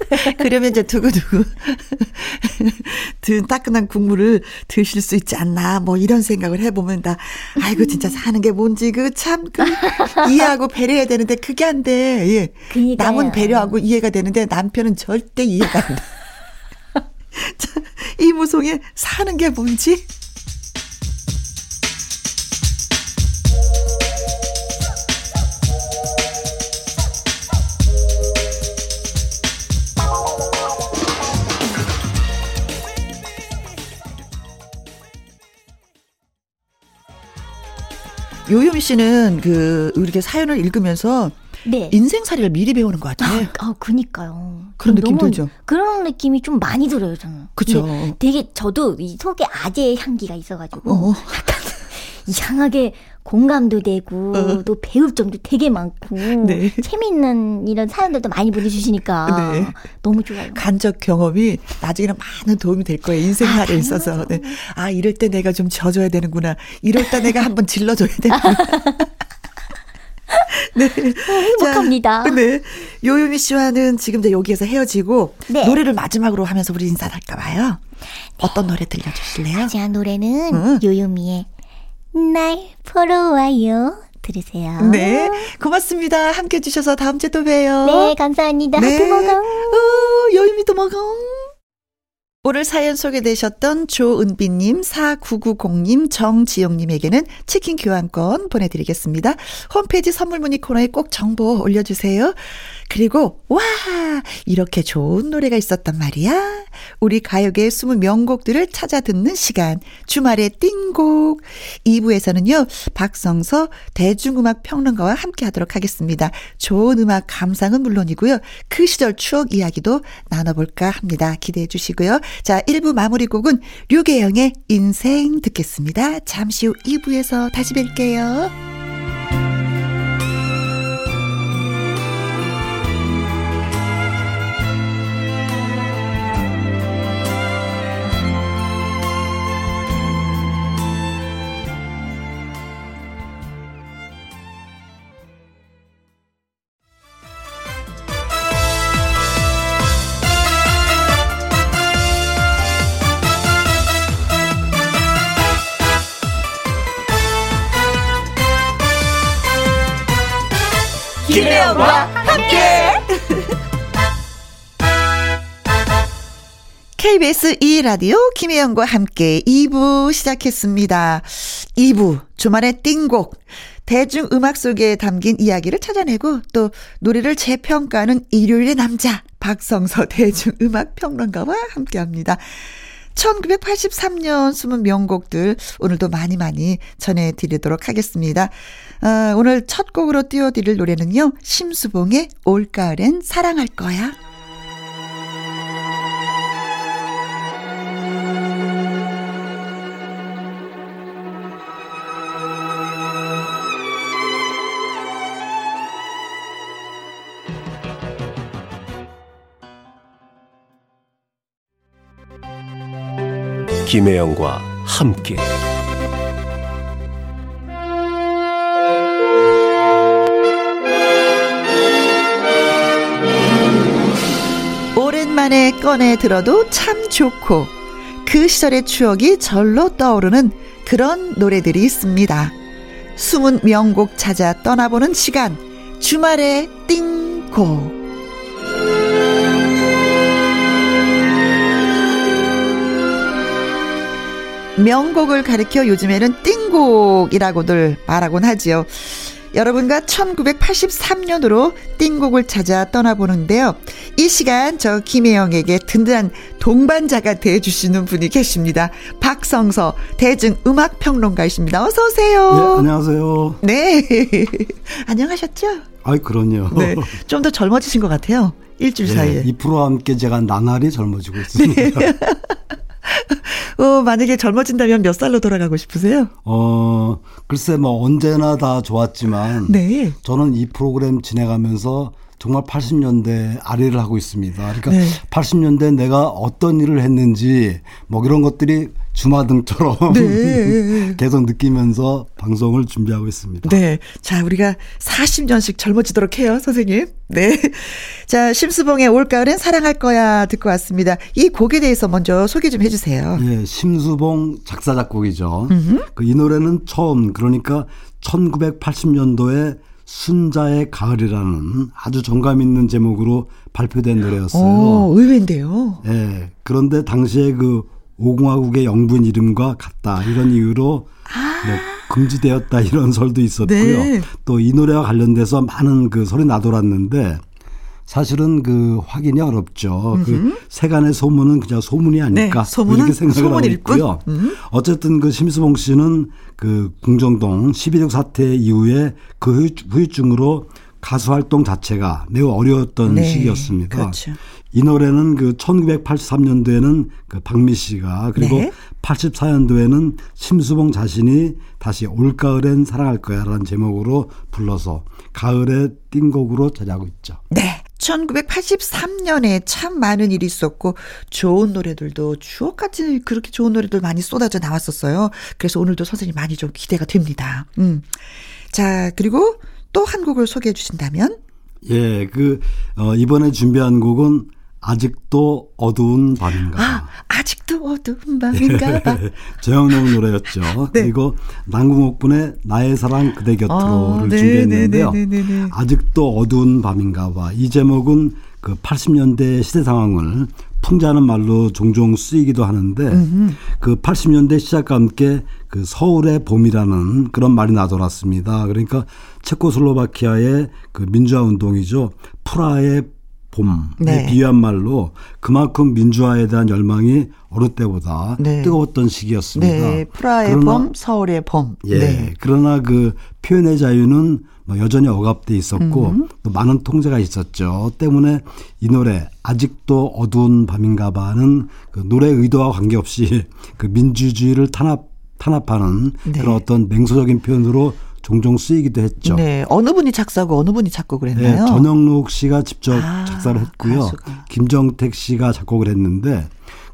[laughs] 그러면 이제 두고두고 [laughs] 든 따끈한 국물을 드실 수 있지 않나 뭐 이런 생각을 해보면 다 아이고 진짜 사는 게 뭔지 그참 그 이해하고 배려해야 되는데 그게 안 돼. 예. 그니까요. 남은 배려하고 이해가 되는데 남편은 절대 이해가 안 돼. 자, 이무송의 사는 게 뭔지 요요미 씨는 그 이렇게 사연을 읽으면서 네. 인생살이를 미리 배우는 것 같아요. 아, 그니까요. 그런 느낌 들죠? 그런 느낌이 좀 많이 들어요, 저는. 근데 되게 저도 이 속에 아재의 향기가 있어가지고 어. [laughs] 이상하게 공감도 되고 어. 또 배울 점도 되게 많고 네. 재미있는 이런 사연들도 많이 보내주시니까 네. 너무 좋아요. 간접 경험이 나중에는 많은 도움이 될 거예요. 인생살에 있어서. 네. 아, 이럴 때 내가 좀 져줘야 되는구나. 이럴 때 내가 한번 질러줘야 되는구나. [laughs] 네. 행복합니다. 자, 네. 요요미 씨와는 지금 이제 여기에서 헤어지고 네. 노래를 마지막으로 하면서 우리 인사를 할까 봐요. 어떤 노래 들려주실래요? 마지막 노래는 응. 요요미의 날 보러 와요. 들으세요. 네. 고맙습니다. 함께 해주셔서 다음 주에 또 봬요. 네, 감사합니다. 하트 먹어. 어, 요요미도 먹어. 오늘 사연 소개되셨던 조은비님, 4990님, 정지영님에게는 치킨 교환권 보내드리겠습니다. 홈페이지 선물 문의 코너에 꼭 정보 올려주세요. 그리고, 와! 이렇게 좋은 노래가 있었단 말이야. 우리 가요계의 숨은 명곡들을 찾아 듣는 시간. 주말의 띵곡. 2부에서는요, 박성서 대중음악 평론가와 함께 하도록 하겠습니다. 좋은 음악 감상은 물론이고요. 그 시절 추억 이야기도 나눠볼까 합니다. 기대해 주시고요. 자, 1부 마무리 곡은 류계영의 인생 듣겠습니다. 잠시 후 2부에서 다시 뵐게요. [laughs] 김혜영과 함께. KBS 2라디오 김혜영과 함께 2부 시작했습니다. 2부 주말의 띵곡 대중음악 속에 담긴 이야기를 찾아내고 또 노래를 재평가하는 일요일의 남자 박성서 [laughs] 대중음악 평론가와 함께합니다. 1983년 숨은 명곡들 오늘도 많이 많이 전해드리도록 하겠습니다. 아, 오늘 첫 곡으로 띄워드릴 노래는요. 심수봉의 올가을엔 사랑할 거야. 김혜영과 함께 오랜만에 꺼내 들어도 참 좋고 그 시절의 추억이 절로 떠오르는 그런 노래들이 있습니다. 숨은 명곡 찾아 떠나보는 시간 주말의 띵곡 명곡을 가리켜 요즘에는 띵곡이라고들 말하곤 하지요. 여러분과 1983년으로 띵곡을 찾아 떠나보는데요. 이 시간 저 김혜영에게 든든한 동반자가 되어주시는 분이 계십니다. 박성서 대중음악평론가이십니다. 어서 오세요. 네, 안녕하세요. 네. [laughs] 안녕하셨죠? 아이, 그럼요. 네. 좀 더 젊어지신 것 같아요. 일주일 네, 사이에. 이 프로와 함께 제가 나날이 젊어지고 있습니다. 네. [laughs] 어, 만약에 젊어진다면 몇 살로 돌아가고 싶으세요? 어, 글쎄 뭐 언제나 다 좋았지만 네. 저는 이 프로그램 진행하면서 정말 80년대 아래를 하고 있습니다. 그러니까 네. 80년대 내가 어떤 일을 했는지 뭐 이런 것들이 주마등처럼 네. [laughs] 계속 느끼면서 방송을 준비하고 있습니다. 네. 자, 우리가 40년씩 젊어지도록 해요, 선생님. 네. 자, 심수봉의 올가을엔 사랑할 거야 듣고 왔습니다. 이 곡에 대해서 먼저 소개 좀 해주세요. 예, 심수봉 작사 작곡이죠. 그 이 노래는 처음 그러니까 1980년도에 순자의 가을이라는 아주 정감 있는 제목으로 발표된 노래였어요. 오, 의외인데요. 예. 그런데 당시에 그 오공화국의 영분 이름과 같다 이런 이유로 뭐 금지되었다 이런 설도 있었고요. 네. 또이 노래와 관련돼서 많은 그 소리 나돌았는데 사실은 그 확인이 어렵죠. 그 세간의 소문은 그냥 소문이 아닐까 네, 소문은 이렇게 생각을 하고. 있고요. 음. 어쨌든 그 심수봉 씨는 그 궁정동 12.6 사태 이후에 그 후유- 후유증으로 가수 활동 자체가 매우 어려웠던 네, 시기였습니다. 그렇죠. 이 노래는 그 1983년도에는 그 박미 씨가 그리고 네. 84년도에는 심수봉 자신이 다시 올가을엔 사랑할 거야라는 제목으로 불러서 가을의 띵곡으로 자리하고 있죠. 네. 1983년에 참 많은 일이 있었고 좋은 노래들도 주옥같이 그렇게 좋은 노래들 많이 쏟아져 나왔었어요. 그래서 오늘도 선생님 많이 좀 기대가 됩니다. 음. 자, 그리고 또 한 곡을 소개해 주신다면 예, 그 어, 이번에 준비한 곡은 아직도 어두운 밤인가. 아, 아직도 어두운 밤인가 봐. [laughs] 정영록 노래였죠. [laughs] 네. 그리고 남궁옥 분의 나의 사랑 그대 곁으로를 아, 네, 준비했는데요. 네, 네, 네, 네. 아직도 어두운 밤인가 봐. 이 제목은 그 80년대 시대 상황을 풍자하는 말로 종종 쓰이기도 하는데 그 80년대 시작과 함께 그 서울의 봄이라는 그런 말이 나돌았습니다. 그러니까 체코슬로바키아의 그 민주화 운동이죠. 프라의 봄에 네. 비유한 말로 그만큼 민주화에 대한 열망이 어느 때보다 네. 뜨거웠던 시기였습니다. 네, 프라의 그러나 봄, 서울의 봄. 예. 네. 그러나 그 표현의 자유는 뭐 여전히 억압돼 있었고 음. 또 많은 통제가 있었죠. 때문에 이 노래 아직도 어두운 밤인가 봐는 그 노래 의도와 관계없이 [laughs] 그 민주주의를 탄압 탄압하는 네. 그런 어떤 맹소적인 표현으로 종종 쓰이기도 했죠. 네, 어느 분이 작사고 어느 분이 작곡을 네, 했나요? 전영록 씨가 직접 아, 작사를 했고요. 가수가. 김정택 씨가 작곡을 했는데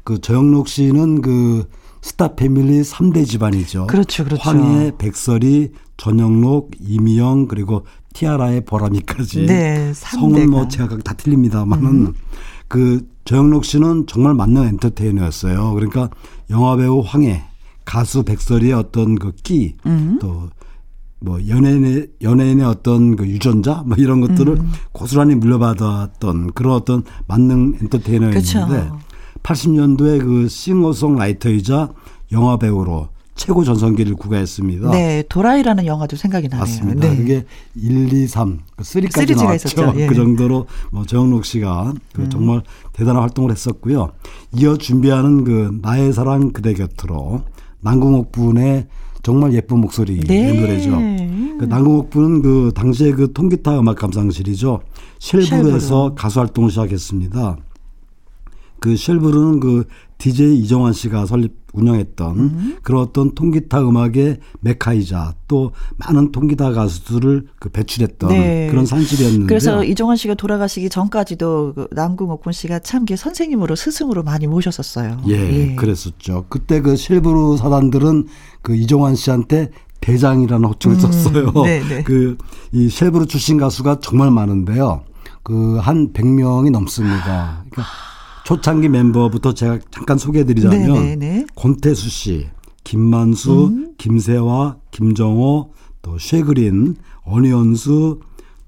그 전영록 씨는 그 스타 패밀리 3대 집안이죠. 그렇죠, 그렇죠. 황해, 백설이, 전영록, 이미영 그리고 티아라의 보람이까지. 네, 성은 뭐 3대가. 제가 다 틀립니다만은 그 전영록 씨는 정말 만능 엔터테이너였어요. 그러니까 영화 배우 황해, 가수 백설이의 어떤 그 끼, 음. 또뭐 연예인의 연예인의 어떤 그 유전자 뭐 이런 것들을 음. 고스란히 물려받았던 그런 어떤 만능 엔터테이너였는데 그쵸. 80년도에 그 싱어송라이터이자 영화 배우로 최고 전성기를 구가했습니다. 네, 도라이라는 영화도 생각이 나네요. 맞습니다. 네. 그게 1, 2, 3, 그 3까지 쓰리지가 나왔죠. 있었죠. 예. 음. 그 정도로 뭐 정영록 씨가 그 정말 대단한 활동을 했었고요. 이어 준비하는 그 나의 사랑 그대 곁으로 남궁옥 분의 정말 예쁜 목소리 네. 의 노래죠. 그 남궁옥 분은 그 당시에 그 통기타 음악 감상실이죠. 쉘브에서. 가수 활동을 시작했습니다. 그 쉘브르는 그 DJ 이정환 씨가 설립 운영했던 음. 그런 어떤 통기타 음악의 메카이자 또 많은 통기타 가수들을 그 배출했던 네. 그런 산실이었는데 그래서 이정환 씨가 돌아가시기 전까지도 그 남궁옥군 씨가 참 선생님으로 스승으로 많이 모셨었어요. 예, 예. 그랬었죠. 그때 그 실브루 사단들은 그 이정환 씨한테 대장이라는 호칭을 음, 썼어요. 네, 네. [laughs] 그이 쉘브르 출신 가수가 정말 많은데요. 그 한 100명이 넘습니다. 그러니까 초창기 멤버부터 제가 잠깐 소개해드리자면 네네네. 네, 네. 권태수 씨, 김만수, 음. 김세화, 김정호, 또 쉐그린, 어니언수,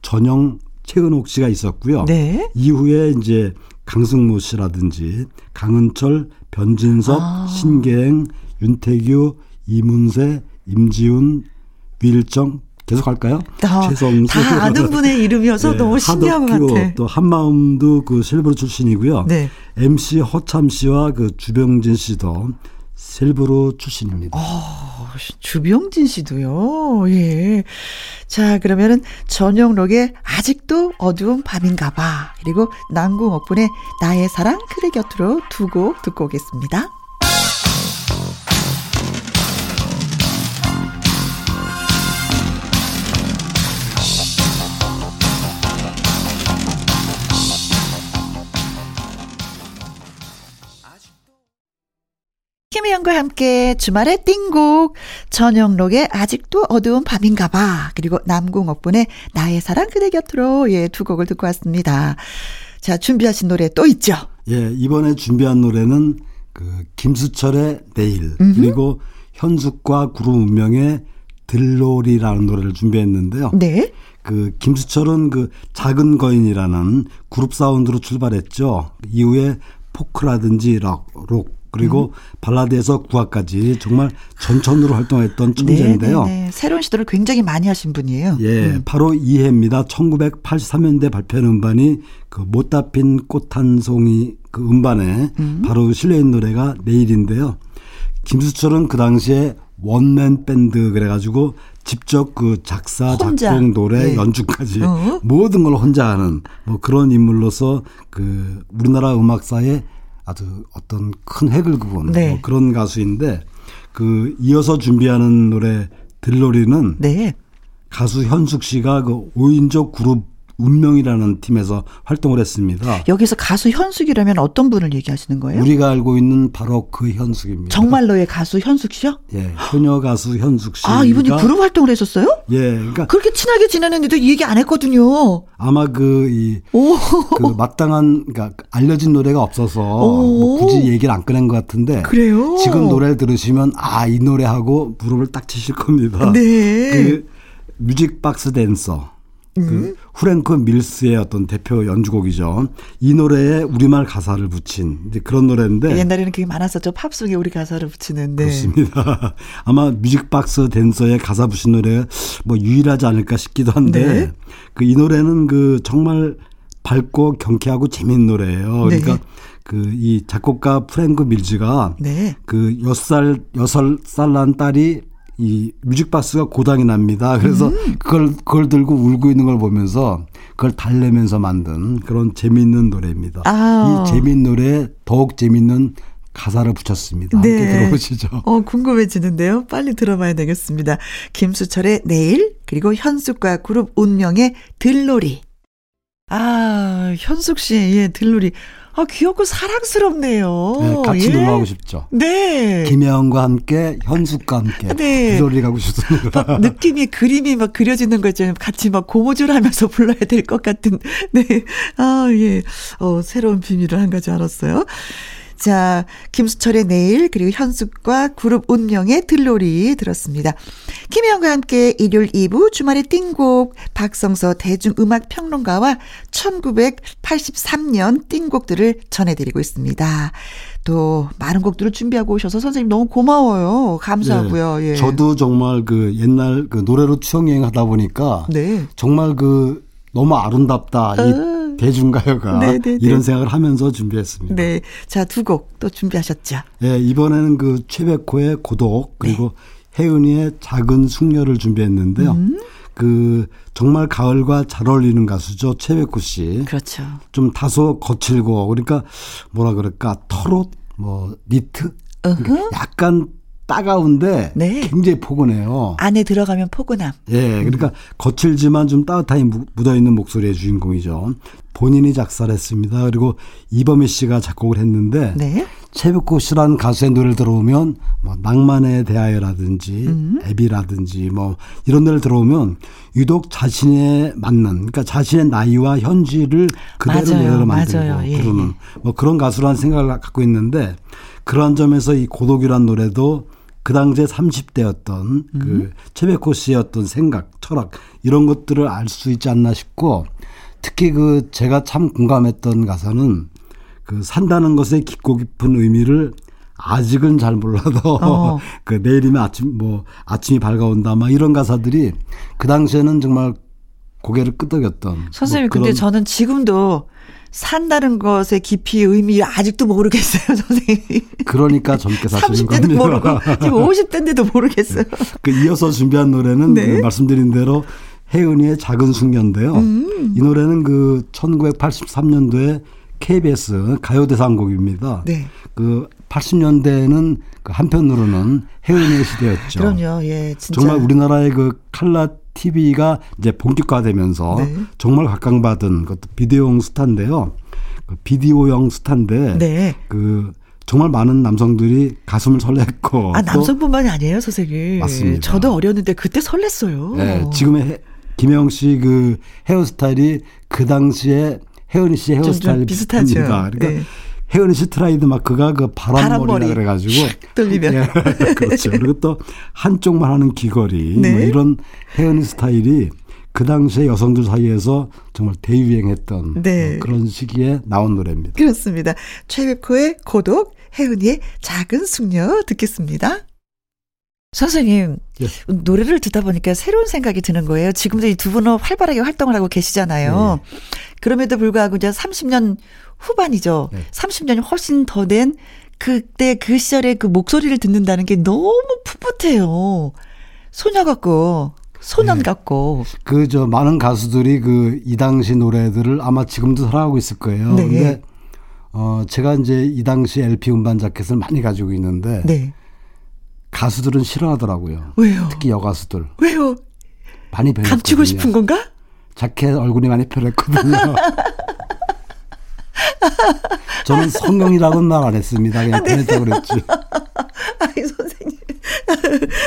전영, 최은옥 씨가 있었고요. 네. 이후에 이제 강승모 씨라든지 강은철, 변진섭, 아. 신계행, 윤태규, 이문세, 임지훈, 윌정 계속 할까요? 다, 다 아는 [laughs] 분의 이름이어서 네, 너무 신기한 것 같아. 또 한마음도 그 실브로 출신이고요. 네. MC 허참 씨와 그 주병진 씨도 실브로 출신입니다. 어, 주병진 씨도요. 예. 자, 그러면은 전영록의 아직도 어두운 밤인가 봐. 그리고 난궁 옥분의 나의 사랑 그대 곁으로 두 곡 듣고 오겠습니다. 김혜영과 함께 주말의 띵곡 전영록의 아직도 어두운 밤인가 봐 그리고 남궁옥분의 나의 사랑 그대 곁으로 예두 곡을 듣고 왔습니다. 자 준비하신 노래 또 있죠? 예 이번에 준비한 노래는 그 김수철의 내일 음흠. 그리고 현숙과 구름 운명의 들놀이라는 노래를 준비했는데요. 네. 그 김수철은 그 작은 거인이라는 그룹 사운드로 출발했죠. 이후에 포크라든지 락, 록 그리고 음. 발라드에서 구화까지 정말 전천으로 활동했던 천재인데요. 네, 네, 네. 새로운 시도를 굉장히 많이 하신 분이에요. 예, 음. 바로 이해입니다. 1983년대 발표한 음반이 그 못다 핀 꽃 한 송이 그 음반에 음. 바로 실려 있는 노래가 내일인데요. 김수철은 그 당시에 원맨 밴드 그래가지고 직접 그 작사, 혼자. 작곡, 노래, 네. 연주까지 어? 모든 걸 혼자 하는 뭐 그런 인물로서 그 우리나라 음악사에 아주 어떤 큰 획을 그은 네. 뭐 그런 가수인데 그 이어서 준비하는 노래 들놀이는 네. 가수 현숙 씨가 그 5인조 그룹 운명이라는 팀에서 활동을 했습니다. 여기서 가수 현숙이라면 어떤 분을 얘기하시는 거예요? 우리가 알고 있는 바로 그 현숙입니다. 정말로의 가수 현숙 씨요? 예, 효녀 가수 현숙 씨. 아, 이분이 그룹 활동을 했었어요? 예, 그러니까 그렇게 친하게 지내는데도 얘기 안 했거든요. 아마 그이그 그 마땅한 그러니까 알려진 노래가 없어서 뭐 굳이 얘기를 안 꺼낸 것 같은데. 그래요? 지금 노래를 들으시면 아, 이 노래하고 무릎을 딱 치실 겁니다. 네. 그 Music Box Dancer. 그 음. 후랭크 밀스의 어떤 대표 연주곡이죠. 이 노래에 우리말 가사를 붙인 이제 그런 노래인데 옛날에는 그게 많았었죠. 팝송에 우리 가사를 붙이는. 네. 그렇습니다. [laughs] 아마 Music Box Dancer에 가사 붙인 노래 뭐 유일하지 않을까 싶기도 한데 네. 그이 노래는 그 정말 밝고 경쾌하고 재밌는 노래예요. 네. 그러니까 그 이 작곡가 프랭크 밀즈가 네. 그 여섯 살 여섯 살난 딸이 이 뮤직박스가 고장이 납니다. 그래서 음. 그걸 그걸 들고 울고 있는 걸 보면서 그걸 달래면서 만든 그런 재미있는 노래입니다. 아. 이 재미있는 노래에 더욱 재미있는 가사를 붙였습니다. 함께 네. 들어보시죠. 어, 궁금해지는데요. 빨리 들어봐야 되겠습니다. 김수철의 내일, 그리고 현숙과 그룹 운명의 들놀이. 아, 현숙 씨의 예, 들놀이. 아, 귀엽고 사랑스럽네요. 네, 같이 예. 놀러가고 싶죠. 네. 김혜영과 함께, 현숙과 함께. 네. 들놀이 가고 싶습니다. [laughs] 느낌이, 그림이 막 그려지는 거죠. 같이 막 고무줄 하면서 [laughs] 불러야 될 것 같은. 네. 아, 예. 어, 새로운 비밀을 한 가지 알았어요. 자, 김수철의 내일 그리고 현숙과 그룹 운명의 들놀이 들었습니다. 김혜영과 함께 일요일 2부 주말의 띵곡 박성서 대중음악 평론가와 1983년 띵곡들을 전해드리고 있습니다. 또 많은 곡들을 준비하고 오셔서 선생님 너무 고마워요. 감사하고요. 네, 예. 저도 정말 그 옛날 그 노래로 추억 여행 하다 보니까 네. 정말 그 너무 아름답다. 이 어. 대중가요가 네네네. 네, 네. 이런 생각을 하면서 준비했습니다. 네. 자, 두 곡 또 준비하셨죠? 네, 이번에는 그 최백호의 고독 그리고 네. 혜은이의 작은 숙녀를 준비했는데요. 음. 그 정말 가을과 잘 어울리는 가수죠 최백호 씨. 그렇죠. 좀 다소 거칠고 그러니까 뭐라 그럴까 털옷 뭐 니트 그러니까 약간 따가운데 네. 굉장히 포근해요. 안에 들어가면 포근함. 예, 그러니까 거칠지만 좀 따뜻하게 묻어 있는 목소리의 주인공이죠. 본인이 작사를 했습니다. 그리고 이범희 씨가 작곡을 했는데 네. 최백호 씨라는 가수의 노래를 들어오면 뭐 낭만에 대하여라든지 음. 앱이라든지 뭐 이런 노래를 들어오면 유독 자신에 맞는 그러니까 자신의 나이와 현지를 그대로 맞아요. 노래로 만들고 맞아요. 예, 부르는 뭐 그런 가수라는 생각을 갖고 있는데 그런 점에서 이 고독이란 노래도 그 당시에 30대였던 그 음. 최백호 씨의 어떤 생각, 철학 이런 것들을 알 수 있지 않나 싶고 특히 그 제가 참 공감했던 가사는 그 산다는 것의 깊고 깊은 의미를 아직은 잘 몰라도 어. [laughs] 그 내일이면 아침 뭐 아침이 밝아온다 막 이런 가사들이 그 당시에는 정말 고개를 끄덕였던 선생님, 뭐 근데 저는 지금도 산다는 것의 깊이 의미 아직도 모르겠어요, [laughs] 선생님. 그러니까 젊게 사시는 30대도 모르고 겁니다. 지금 50대인데도 모르겠어요. 그 이어서 준비한 노래는 네. 그 말씀드린 대로 혜은이의 작은 숙녀인데요. 음. 이 노래는 그 1983년도에 KBS 가요대상곡입니다. 네. 그 80년대에는 그 한편으로는 혜은이의 시대였죠. 그럼요, 예, 진짜. 정말 우리나라의 그 칼라 TV가 이제 본격화되면서 네. 정말 각광받은 것도 비디오용 스타인데요. 그 비디오용 스타인데 네. 그 정말 많은 남성들이 가슴을 설렜고 아, 또 남성뿐만이 아니에요, 선생님. 맞습니다. 저도 어렸는데 그때 설렜어요. 네, 지금의 해- 김영 씨 그 헤어스타일이 그 당시에 혜은이 씨좀 헤어스타일 비슷하죠. 그러니까 네. 씨 트레이드마크가 그 바람머리. 그래가지고 돌리면. 예, [laughs] 그렇죠. 그리고 또 한쪽만 하는 귀걸이 네. 뭐 이런 혜은이 스타일이 그 당시에 여성들 사이에서 정말 대유행했던 네. 뭐 그런 시기에 나온 노래입니다. 그렇습니다. 최백호의 고독, 혜은이의 작은 숙녀 듣겠습니다. 선생님, 예. 노래를 듣다 보니까 새로운 생각이 드는 거예요. 지금도 이 두 분은 활발하게 활동을 하고 계시잖아요. 네. 그럼에도 불구하고 이제 30년 후반이죠. 네. 30년이 훨씬 더 된 그때 그 시절의 그 목소리를 듣는다는 게 너무 풋풋해요. 소녀 같고, 소년 네. 같고. 그 저 많은 가수들이 그 이 당시 노래들을 아마 지금도 살아가고 있을 거예요. 네. 근데 어 제가 이제 이 당시 LP 음반 자켓을 많이 가지고 있는데 네. 가수들은 싫어하더라고요. 왜요? 특히 여가수들 왜요? 많이 변했거든요. 감추고 싶은 건가? 자켓 얼굴이 많이 변했거든요. [laughs] [laughs] 저는 성경이라고는 말 안 했습니다. 그냥 변했다고 그랬지. [laughs] 아이 선생님.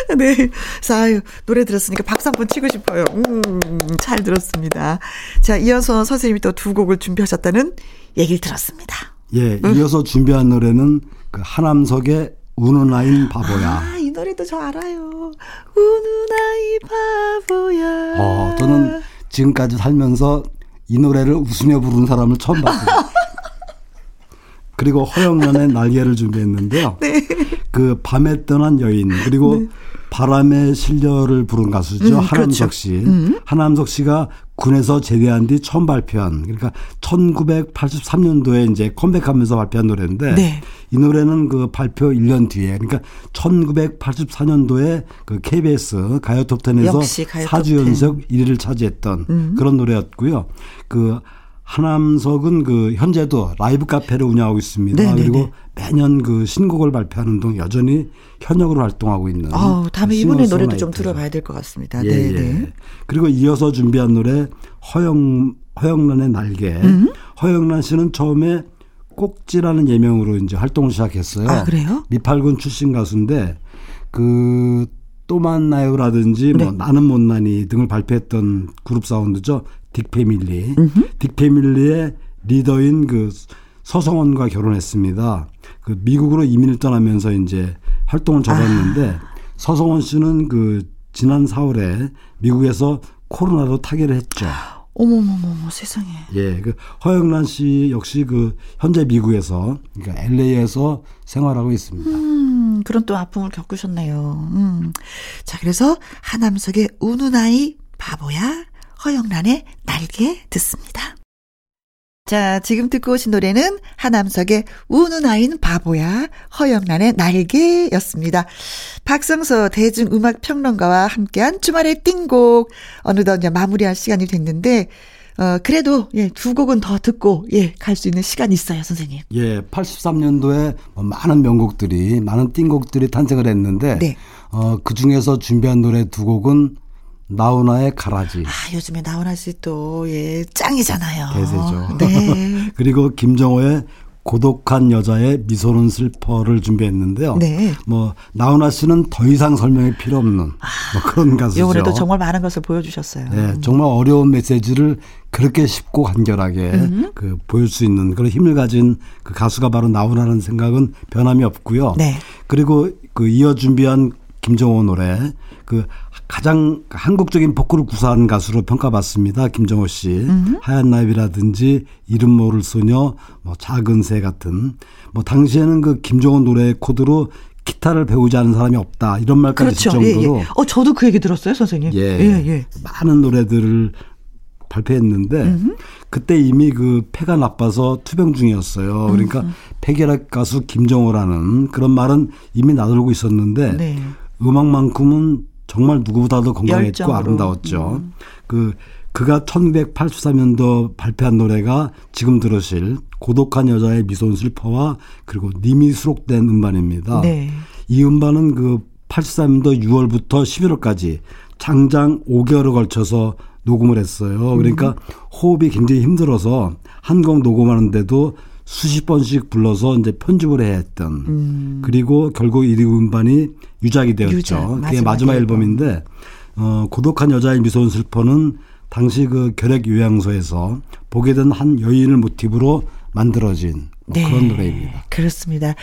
[laughs] 네. 자, 아유, 노래 들었으니까 박수 한번 치고 싶어요. 음, 잘 들었습니다. 자, 이어서 선생님이 또 두 곡을 준비하셨다는 얘기를 들었습니다. 예, 이어서 준비한 노래는 그 하남석의 우는 아인 바보야. 아, 이 노래도 저 알아요. 우는 아이 바보야. 어, 저는 지금까지 살면서 이 노래를 웃으며 부르는 사람을 처음 봤어요. 그리고 허영란의 날개를 준비했는데요. 네. 그 밤에 떠난 여인 그리고 바람의 실려를 부른 가수죠 음, 하남석 그렇죠. 씨. 하남석 씨가 군에서 제대한 뒤 처음 발표한 그러니까 1983년도에 이제 컴백하면서 발표한 노래인데 네. 이 노래는 그 발표 1년 뒤에 그러니까 1984년도에 그 KBS 가요 톱텐에서 가요 4주 톱텐. 연속 1위를 차지했던 그런 노래였고요. 그 하남석은 그 현재도 라이브 카페를 운영하고 있습니다. 네네네. 그리고 매년 그 신곡을 발표하는 동 여전히 현역으로 활동하고 있는. 아우, 다음에 그 이분의 노래도 좀. 들어봐야 될 것 같습니다. 예, 네, 예. 네. 그리고 이어서 준비한 노래 허영 허영란의 날개. 음? 허영란 씨는 처음에 꼭지라는 예명으로 이제 활동을 시작했어요. 아, 그래요? 미팔군 출신 가수인데 그또 만나요라든지 뭐 네. 나는 못나니 등을 발표했던 그룹 사운드죠. 딕 패밀리. 딕 패밀리의 리더인 그 서성원과 결혼했습니다. 그 미국으로 이민을 떠나면서 이제 활동을 접었는데 아. 서성원 씨는 그 지난 4월에 미국에서 코로나로 타결을 했죠. 어머머머머 세상에. 예, 그 허영란 씨 역시 그 현재 미국에서 그러니까 LA에서 생활하고 있습니다. 음, 그런 또 아픔을 겪으셨네요. 음. 자, 그래서 하남석의 우는 아이 바보야, 허영란의 날개 듣습니다. 자, 지금 듣고 오신 노래는 하남석의 우는 아이는 바보야, 허영란의 날개였습니다. 박성서 대중음악평론가와 함께한 주말의 띵곡. 어느덧 이제 마무리할 시간이 됐는데, 어, 그래도, 예, 두 곡은 더 듣고, 예, 갈 수 있는 시간이 있어요, 선생님. 예, 83년도에 뭐 많은 명곡들이, 많은 띵곡들이 탄생을 했는데, 네. 어, 그 중에서 준비한 노래 두 곡은 나훈아의 가라지. 아, 요즘에 나훈아 씨 또, 예, 짱이잖아요. 대세죠. 네. [laughs] 그리고 김정호의 고독한 여자의 미소는 슬퍼를 준비했는데요. 네. 뭐 나훈아 씨는 더 이상 설명이 필요 없는 뭐 그런 가수죠. 이번에도 정말 많은 것을 보여주셨어요. 네, 정말 어려운 메시지를 그렇게 쉽고 간결하게 음. 그 보일 수 있는 그런 힘을 가진 그 가수가 바로 나훈아라는 생각은 변함이 없고요. 네. 그리고 그 이어 준비한 김정호 노래 그 가장 한국적인 포크를 구사한 가수로 평가받습니다. 김정호 씨. 하얀 나비라든지 이름 모를 소녀, 뭐 작은 새 같은 뭐 당시에는 그 김정호 노래 코드로 기타를 배우지 않은 사람이 없다 이런 말까지 그렇죠. 예, 정도로 예. 어, 저도 그 얘기 들었어요, 선생님. 예, 예, 예. 많은 노래들을 발표했는데 그때 이미 그 폐가 나빠서 투병 중이었어요. 그러니까 폐결핵 가수 김정호라는 그런 말은 이미 나돌고 있었는데 네. 음악만큼은 정말 누구보다도 건강했고 열정으로. 음. 아름다웠죠. 그 그가 1983년도 발표한 노래가 지금 들으실 고독한 여자의 미소는 슬퍼와 그리고 님이 수록된 음반입니다. 네. 이 음반은 그 83년도 6월부터 11월까지 장장 5개월을 걸쳐서 녹음을 했어요. 그러니까 호흡이 굉장히 힘들어서 한 곡 녹음하는데도 수십 번씩 불러서 이제 편집을 해야 했던 그리고 결국 이 음반이 유작이 되었죠. 유작, 그게 마지막 앨범. 앨범인데 어 고독한 여자의 미소는 슬퍼는 당시 그 결핵 요양소에서 보게 된 한 여인을 모티브로 만들어진 뭐 그런 노래입니다. 그렇습니다.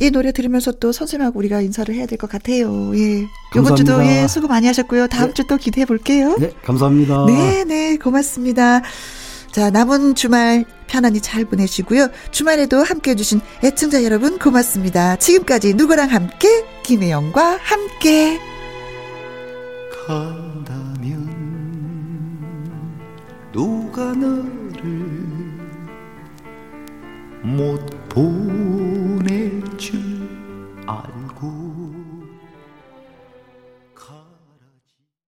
이 노래 들으면서 또 선생님하고 우리가 인사를 해야 될 것 같아요. 예. 이번 주도. 예, 수고 많이 하셨고요. 다음 주또 기대해 볼게요. 네, 감사합니다. 네, 네, 고맙습니다. 자, 남은 주말 편안히 잘 보내시고요. 주말에도 함께 해주신 애청자 여러분 고맙습니다. 지금까지 누구랑 함께? 김혜영과 함께. 간다면 누가 너를 못 보낼 줄 알고